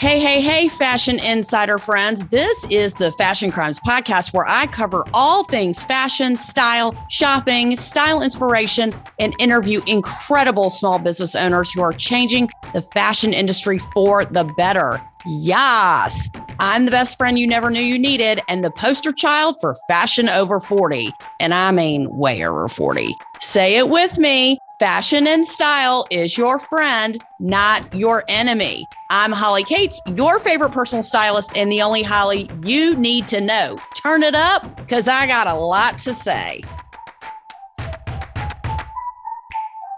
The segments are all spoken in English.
Hey, hey, hey, fashion insider friends. This is the Fashion Crimes podcast where I cover all things fashion, style, shopping, style inspiration, and interview incredible small business owners who are changing the fashion industry for the better. Yes, I'm the best friend you never knew you needed and the poster child for fashion over 40. And I mean way over 40. Say it with me. Fashion and style is your friend, not your enemy. I'm Holly Katz, your favorite personal stylist, and the only Holly you need to know. Turn it up because I got a lot to say.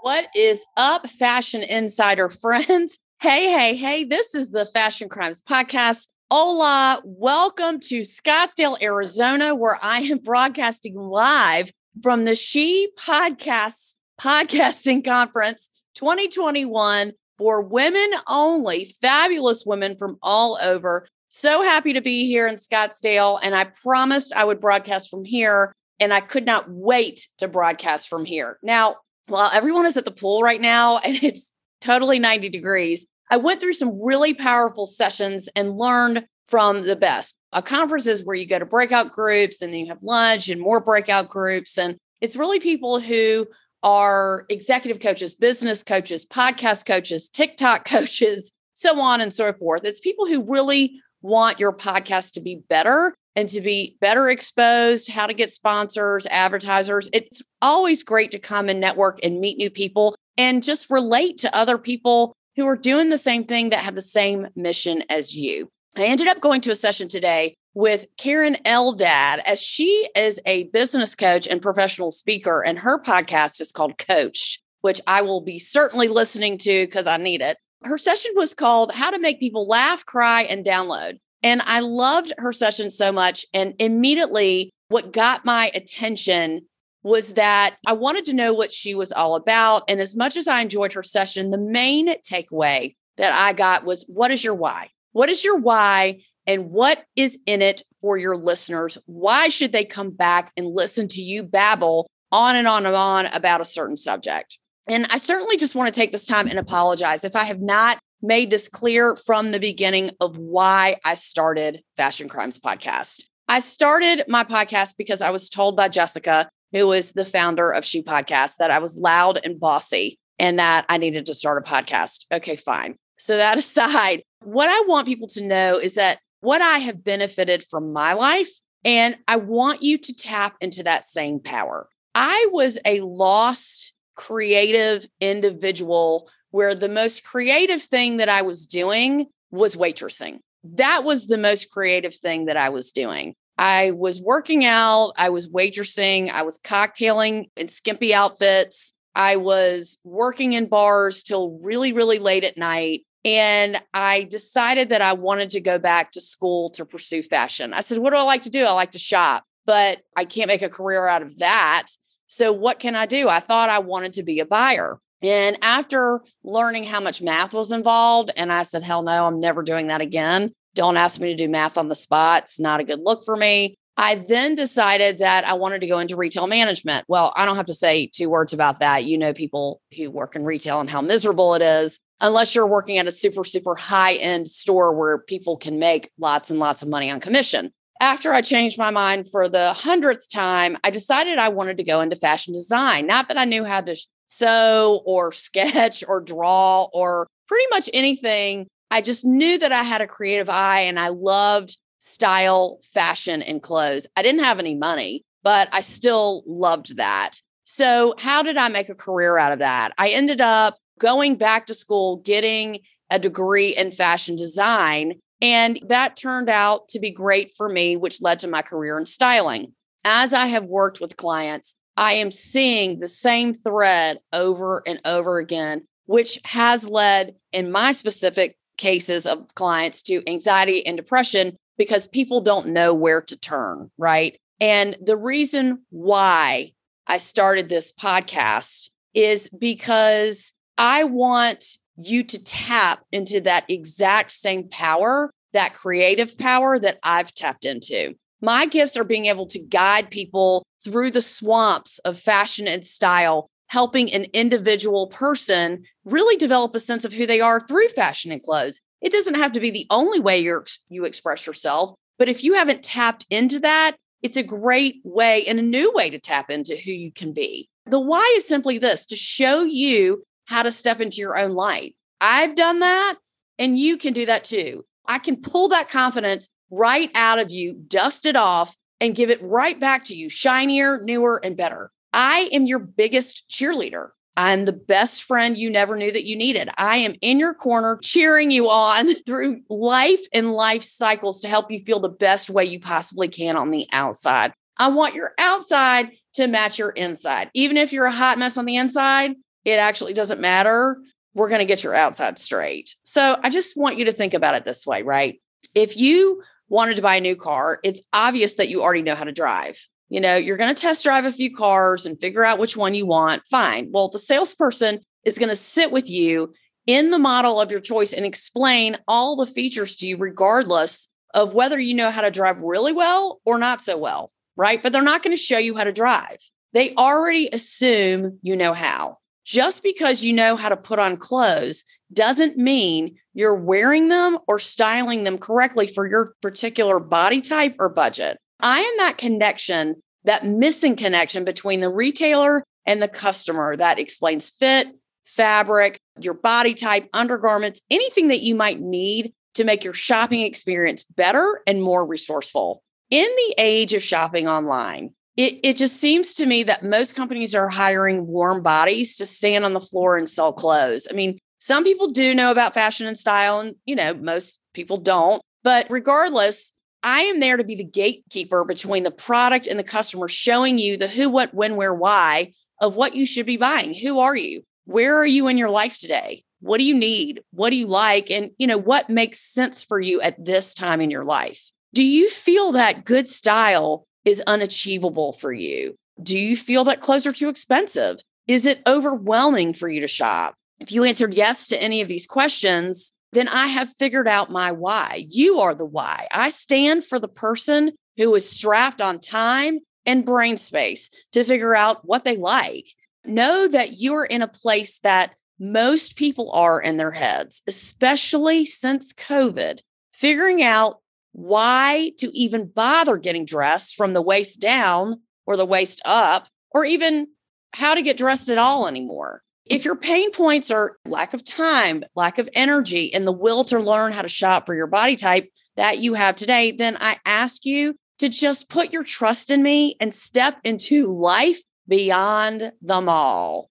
What is up, fashion insider friends? Hey, hey, hey, this is the Fashion Crimes Podcast. Hola, welcome to Scottsdale, Arizona, where I am broadcasting live from the She Podcast Podcasting Conference 2021 for women only, fabulous women from all over. So happy to be here in Scottsdale. And I promised I would broadcast from here. And I could not wait to broadcast from here. Now, while everyone is at the pool right now and it's totally 90 degrees, I went through some really powerful sessions and learned from the best. Uh, A conference is where you go to breakout groups and then you have lunch and more breakout groups. And it's really people who are executive coaches, business coaches, podcast coaches, TikTok coaches, so on and so forth. It's people who really want your podcast to be better and to be better exposed, how to get sponsors, advertisers. It's always great to come and network and meet new people and just relate to other people who are doing the same thing that have the same mission as you. I ended up going to a session today with Keren Eldad, as she is a business coach and professional speaker, and her podcast is called Coached, which I will be certainly listening to because I need it. Her session was called How to Make People Laugh, Cry, and Download. And I loved her session so much. And immediately, what got my attention was that I wanted to know what she was all about. And as much as I enjoyed her session, the main takeaway that I got was what is your why? What is your why? And what is in it for your listeners? Why should they come back and listen to you babble on and on and on about a certain subject? And I certainly just want to take this time and apologize if I have not made this clear from the beginning of why I started Fashion Crimes Podcast. I started my podcast because I was told by Jessica, who is the founder of She Podcast, that I was loud and bossy and that I needed to start a podcast. Okay, fine. So, that aside, what I want people to know is that what I have benefited from my life. And I want you to tap into that same power. I was a lost creative individual where the most creative thing that I was doing was waitressing. That was the most creative thing that I was doing. I was working out, I was waitressing, I was cocktailing in skimpy outfits. I was working in bars till really, really late at night. And I decided that I wanted to go back to school to pursue fashion. I said, What do I like to do? I like to shop, but I can't make a career out of that. So, what can I do? I thought I wanted to be a buyer. And after learning how much math was involved, and I said, Hell no, I'm never doing that again. Don't ask me to do math on the spot. It's not a good look for me. I then decided that I wanted to go into retail management. Well, I don't have to say two words about that. You know, people who work in retail and how miserable it is unless you're working at a super, super high end store where people can make lots and lots of money on commission. After I changed my mind for the hundredth time, I decided I wanted to go into fashion design. Not that I knew how to sew or sketch or draw or pretty much anything. I just knew that I had a creative eye and I loved style, fashion, and clothes. I didn't have any money, but I still loved that. So, how did I make a career out of that? I ended up going back to school, getting a degree in fashion design. And that turned out to be great for me, which led to my career in styling. As I have worked with clients, I am seeing the same thread over and over again, which has led in my specific cases of clients to anxiety and depression because people don't know where to turn, right? And the reason why I started this podcast is because I want you to tap into that exact same power, that creative power that I've tapped into. My gifts are being able to guide people through the swamps of fashion and style, helping an individual person really develop a sense of who they are through fashion and clothes. It doesn't have to be the only way you you express yourself, but if you haven't tapped into that, it's a great way and a new way to tap into who you can be. The why is simply this to show you how to step into your own light. I've done that and you can do that too. I can pull that confidence right out of you, dust it off, and give it right back to you, shinier, newer, and better. I am your biggest cheerleader. I'm the best friend you never knew that you needed. I am in your corner cheering you on through life and life cycles to help you feel the best way you possibly can on the outside. I want your outside to match your inside. Even if you're a hot mess on the inside, it actually doesn't matter. We're going to get your outside straight. So I just want you to think about it this way, right? If you wanted to buy a new car, it's obvious that you already know how to drive. You know, you're going to test drive a few cars and figure out which one you want. Fine. Well, the salesperson is going to sit with you in the model of your choice and explain all the features to you, regardless of whether you know how to drive really well or not so well, right? But they're not going to show you how to drive. They already assume you know how. Just because you know how to put on clothes doesn't mean you're wearing them or styling them correctly for your particular body type or budget. I am that connection, that missing connection between the retailer and the customer that explains fit, fabric, your body type, undergarments, anything that you might need to make your shopping experience better and more resourceful. In the age of shopping online, it, it just seems to me that most companies are hiring warm bodies to stand on the floor and sell clothes. I mean, some people do know about fashion and style, and you know, most people don't. But regardless, I am there to be the gatekeeper between the product and the customer, showing you the who, what, when, where, why of what you should be buying. Who are you? Where are you in your life today? What do you need? What do you like? And, you know, what makes sense for you at this time in your life? Do you feel that good style is unachievable for you? Do you feel that clothes are too expensive? Is it overwhelming for you to shop? If you answered yes to any of these questions, then I have figured out my why. You are the why. I stand for the person who is strapped on time and brain space to figure out what they like. Know that you're in a place that most people are in their heads, especially since COVID, figuring out why to even bother getting dressed from the waist down or the waist up, or even how to get dressed at all anymore. If your pain points are lack of time, lack of energy, and the will to learn how to shop for your body type that you have today, then I ask you to just put your trust in me and step into life beyond the mall.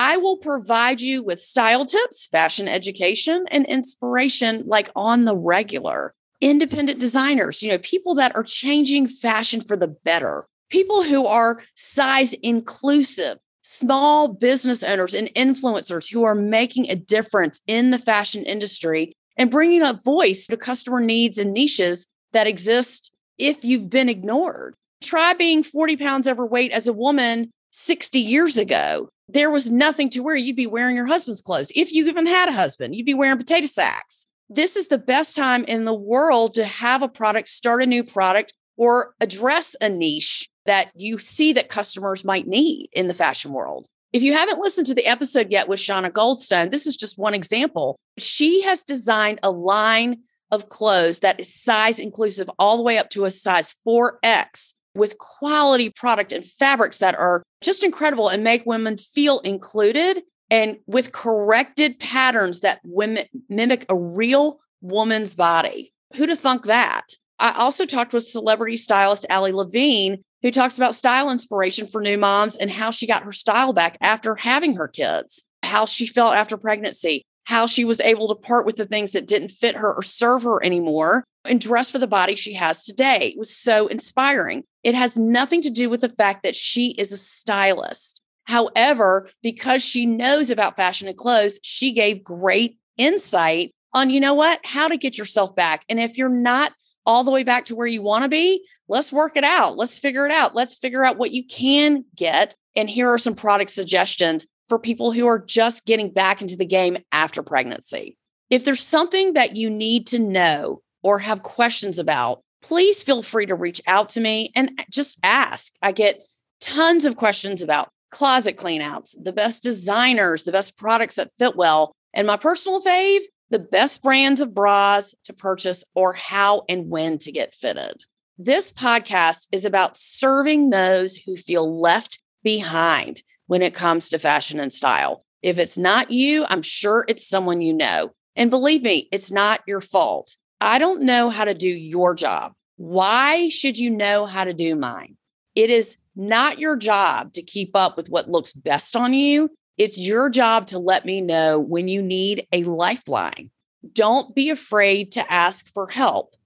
I will provide you with style tips, fashion education, and inspiration like on the regular. Independent designers, you know, people that are changing fashion for the better, people who are size inclusive, small business owners and influencers who are making a difference in the fashion industry and bringing a voice to customer needs and niches that exist if you've been ignored. Try being 40 pounds overweight as a woman 60 years ago. There was nothing to wear. You'd be wearing your husband's clothes. If you even had a husband, you'd be wearing potato sacks. This is the best time in the world to have a product, start a new product, or address a niche that you see that customers might need in the fashion world. If you haven't listened to the episode yet with Shauna Goldstone, this is just one example. She has designed a line of clothes that is size inclusive all the way up to a size 4X with quality product and fabrics that are just incredible and make women feel included and with corrected patterns that women mimic a real woman's body. Who'd thunk that? I also talked with celebrity stylist Ali Levine, who talks about style inspiration for new moms and how she got her style back after having her kids, how she felt after pregnancy, how she was able to part with the things that didn't fit her or serve her anymore and dress for the body she has today. It was so inspiring. It has nothing to do with the fact that she is a stylist. However, because she knows about fashion and clothes, she gave great insight on, you know what, how to get yourself back. And if you're not all the way back to where you want to be, let's work it out. Let's figure it out. Let's figure out what you can get. And here are some product suggestions for people who are just getting back into the game after pregnancy. If there's something that you need to know or have questions about, please feel free to reach out to me and just ask. I get tons of questions about closet cleanouts, the best designers, the best products that fit well, And my personal fave, the best brands of bras to purchase or how and when to get fitted. This podcast is about serving those who feel left behind when it comes to fashion and style. If it's not you, I'm sure it's someone you know. And believe me, it's not your fault. I don't know how to do your job. Why should you know how to do mine? It is not your job to keep up with what looks best on you. It's your job to let me know when you need a lifeline. Don't be afraid to ask for help.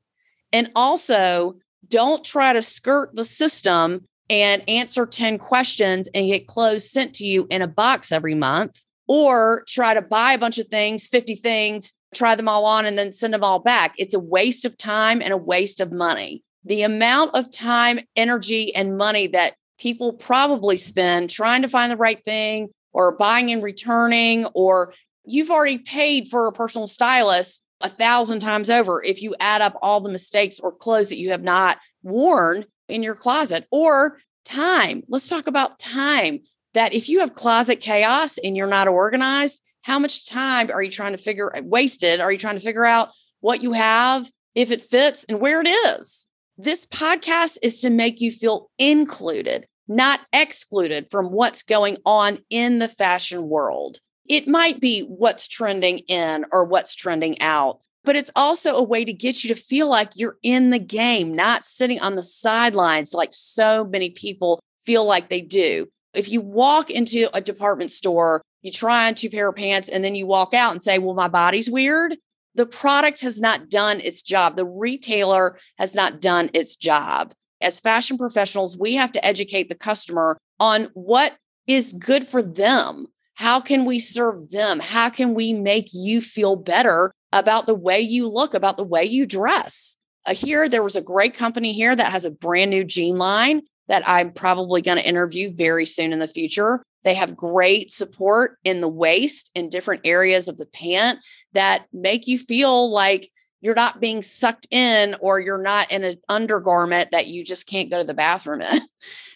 And also, don't try to skirt the system and answer 10 questions and get clothes sent to you in a box every month, or try to buy a bunch of things, 50 things, try them all on, and then send them all back. It's a waste of time and a waste of money. The amount of time, energy, and money that people probably spend trying to find the right thing or buying and returning, or you've already paid for a personal stylist a thousand times over if you add up all the mistakes or clothes that you have not worn in your closet or time. Let's talk about time. That if you have closet chaos and you're not organized, how much time are you trying to figure uh, wasted? Are you trying to figure out what you have, if it fits, and where it is? This podcast is to make you feel included, not excluded from what's going on in the fashion world. It might be what's trending in or what's trending out, but it's also a way to get you to feel like you're in the game, not sitting on the sidelines like so many people feel like they do. If you walk into a department store, you try on two pair of pants, and then you walk out and say, Well, my body's weird. The product has not done its job. The retailer has not done its job. As fashion professionals, we have to educate the customer on what is good for them how can we serve them? How can we make you feel better about the way you look, about the way you dress? Uh, here, there was a great company here that has a brand new jean line that I'm probably going to interview very soon in the future. They have great support in the waist in different areas of the pant that make you feel like you're not being sucked in or you're not in an undergarment that you just can't go to the bathroom in.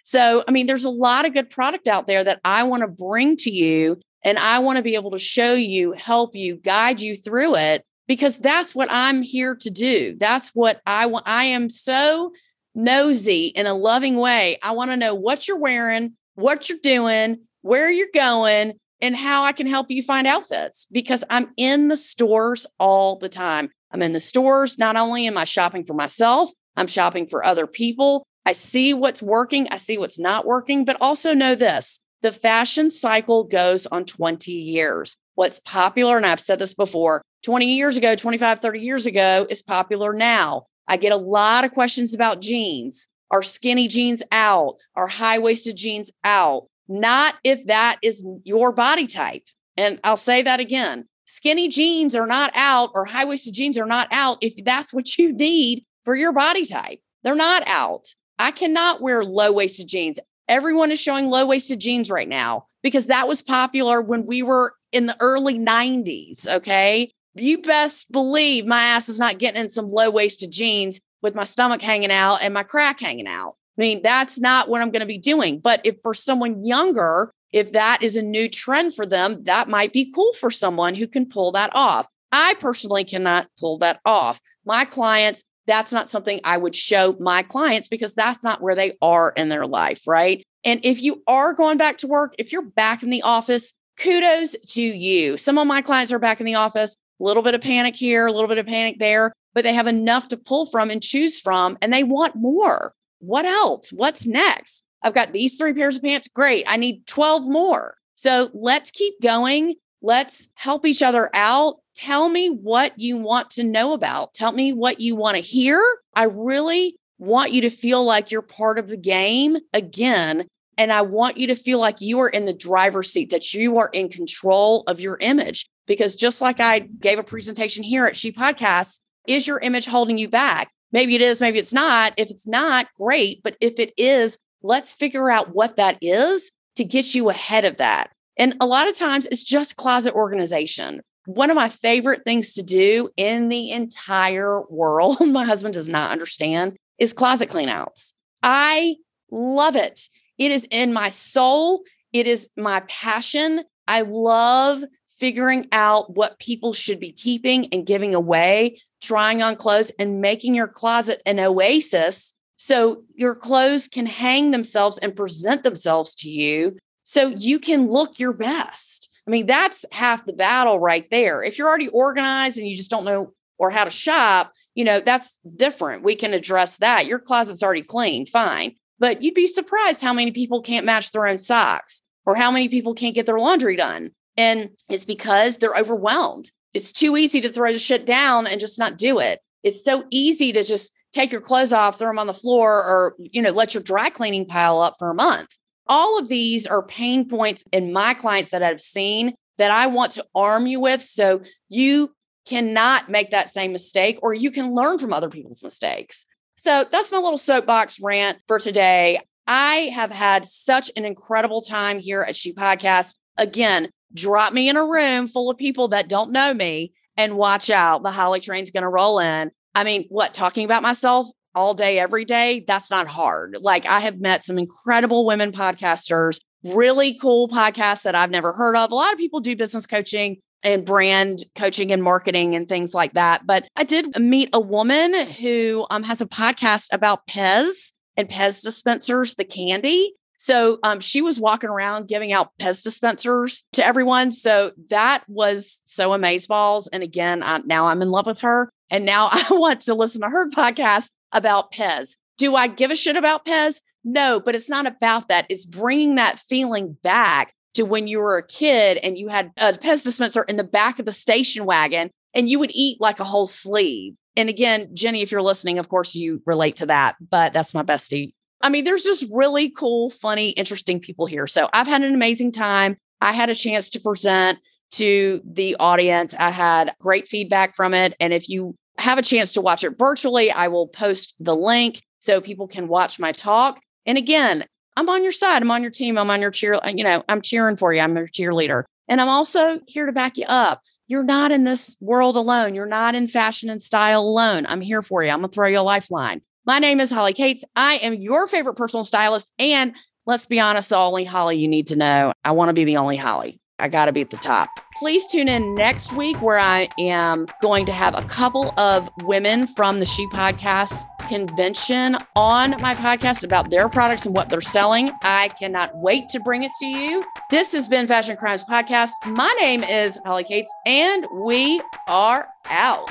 So, I mean, there's a lot of good product out there that I want to bring to you and I want to be able to show you, help you, guide you through it because that's what I'm here to do. That's what I want. I am so nosy in a loving way. I want to know what you're wearing, what you're doing, where you're going, and how I can help you find outfits because I'm in the stores all the time. I'm in the stores. Not only am I shopping for myself, I'm shopping for other people. I see what's working, I see what's not working, but also know this the fashion cycle goes on 20 years. What's popular, and I've said this before 20 years ago, 25, 30 years ago, is popular now. I get a lot of questions about jeans. Are skinny jeans out? Are high waisted jeans out? Not if that is your body type. And I'll say that again skinny jeans are not out, or high waisted jeans are not out if that's what you need for your body type. They're not out. I cannot wear low waisted jeans. Everyone is showing low waisted jeans right now because that was popular when we were in the early 90s. Okay. You best believe my ass is not getting in some low waisted jeans with my stomach hanging out and my crack hanging out. I mean, that's not what I'm going to be doing. But if for someone younger, if that is a new trend for them, that might be cool for someone who can pull that off. I personally cannot pull that off. My clients that's not something I would show my clients because that's not where they are in their life, right? And if you are going back to work, if you're back in the office, kudos to you. Some of my clients are back in the office, a little bit of panic here, a little bit of panic there, but they have enough to pull from and choose from, and they want more. What else? What's next? I've got these three pairs of pants. Great. I need 12 more. So let's keep going. Let's help each other out. Tell me what you want to know about. Tell me what you want to hear. I really want you to feel like you're part of the game again. And I want you to feel like you are in the driver's seat, that you are in control of your image. Because just like I gave a presentation here at She Podcasts, is your image holding you back? Maybe it is, maybe it's not. If it's not, great. But if it is, let's figure out what that is to get you ahead of that. And a lot of times it's just closet organization. One of my favorite things to do in the entire world, my husband does not understand, is closet cleanouts. I love it. It is in my soul, it is my passion. I love figuring out what people should be keeping and giving away, trying on clothes, and making your closet an oasis so your clothes can hang themselves and present themselves to you so you can look your best. I mean, that's half the battle right there. If you're already organized and you just don't know or how to shop, you know, that's different. We can address that. Your closet's already clean, fine. But you'd be surprised how many people can't match their own socks or how many people can't get their laundry done. And it's because they're overwhelmed. It's too easy to throw the shit down and just not do it. It's so easy to just take your clothes off, throw them on the floor, or, you know, let your dry cleaning pile up for a month. All of these are pain points in my clients that I've seen that I want to arm you with so you cannot make that same mistake or you can learn from other people's mistakes. So that's my little soapbox rant for today. I have had such an incredible time here at She Podcast. Again, drop me in a room full of people that don't know me and watch out. The Holly train's going to roll in. I mean, what, talking about myself all day, every day? That's not hard. Like, I have met some incredible women podcasters, really cool podcasts that I've never heard of. A lot of people do business coaching and brand coaching and marketing and things like that. But I did meet a woman who um, has a podcast about Pez and Pez dispensers, the candy. So um, she was walking around giving out Pez dispensers to everyone. So that was so amazeballs. And again, I, now I'm in love with her. And now I want to listen to her podcast about Pez. Do I give a shit about Pez? No, but it's not about that. It's bringing that feeling back to when you were a kid and you had uh, a Pez dispenser in the back of the station wagon and you would eat like a whole sleeve. And again, Jenny, if you're listening, of course you relate to that, but that's my bestie. I mean, there's just really cool, funny, interesting people here. So I've had an amazing time. I had a chance to present to the audience. I had great feedback from it. And if you have a chance to watch it virtually, I will post the link so people can watch my talk. And again, I'm on your side. I'm on your team. I'm on your cheer. You know, I'm cheering for you. I'm your cheerleader. And I'm also here to back you up. You're not in this world alone. You're not in fashion and style alone. I'm here for you. I'm going to throw you a lifeline. My name is Holly Katz. I am your favorite personal stylist. And let's be honest, the only Holly you need to know. I want to be the only Holly. I got to be at the top. Please tune in next week where I am going to have a couple of women from the She Podcast convention on my podcast about their products and what they're selling. I cannot wait to bring it to you. This has been Fashion Crimes Podcast. My name is Holly Katz, and we are out.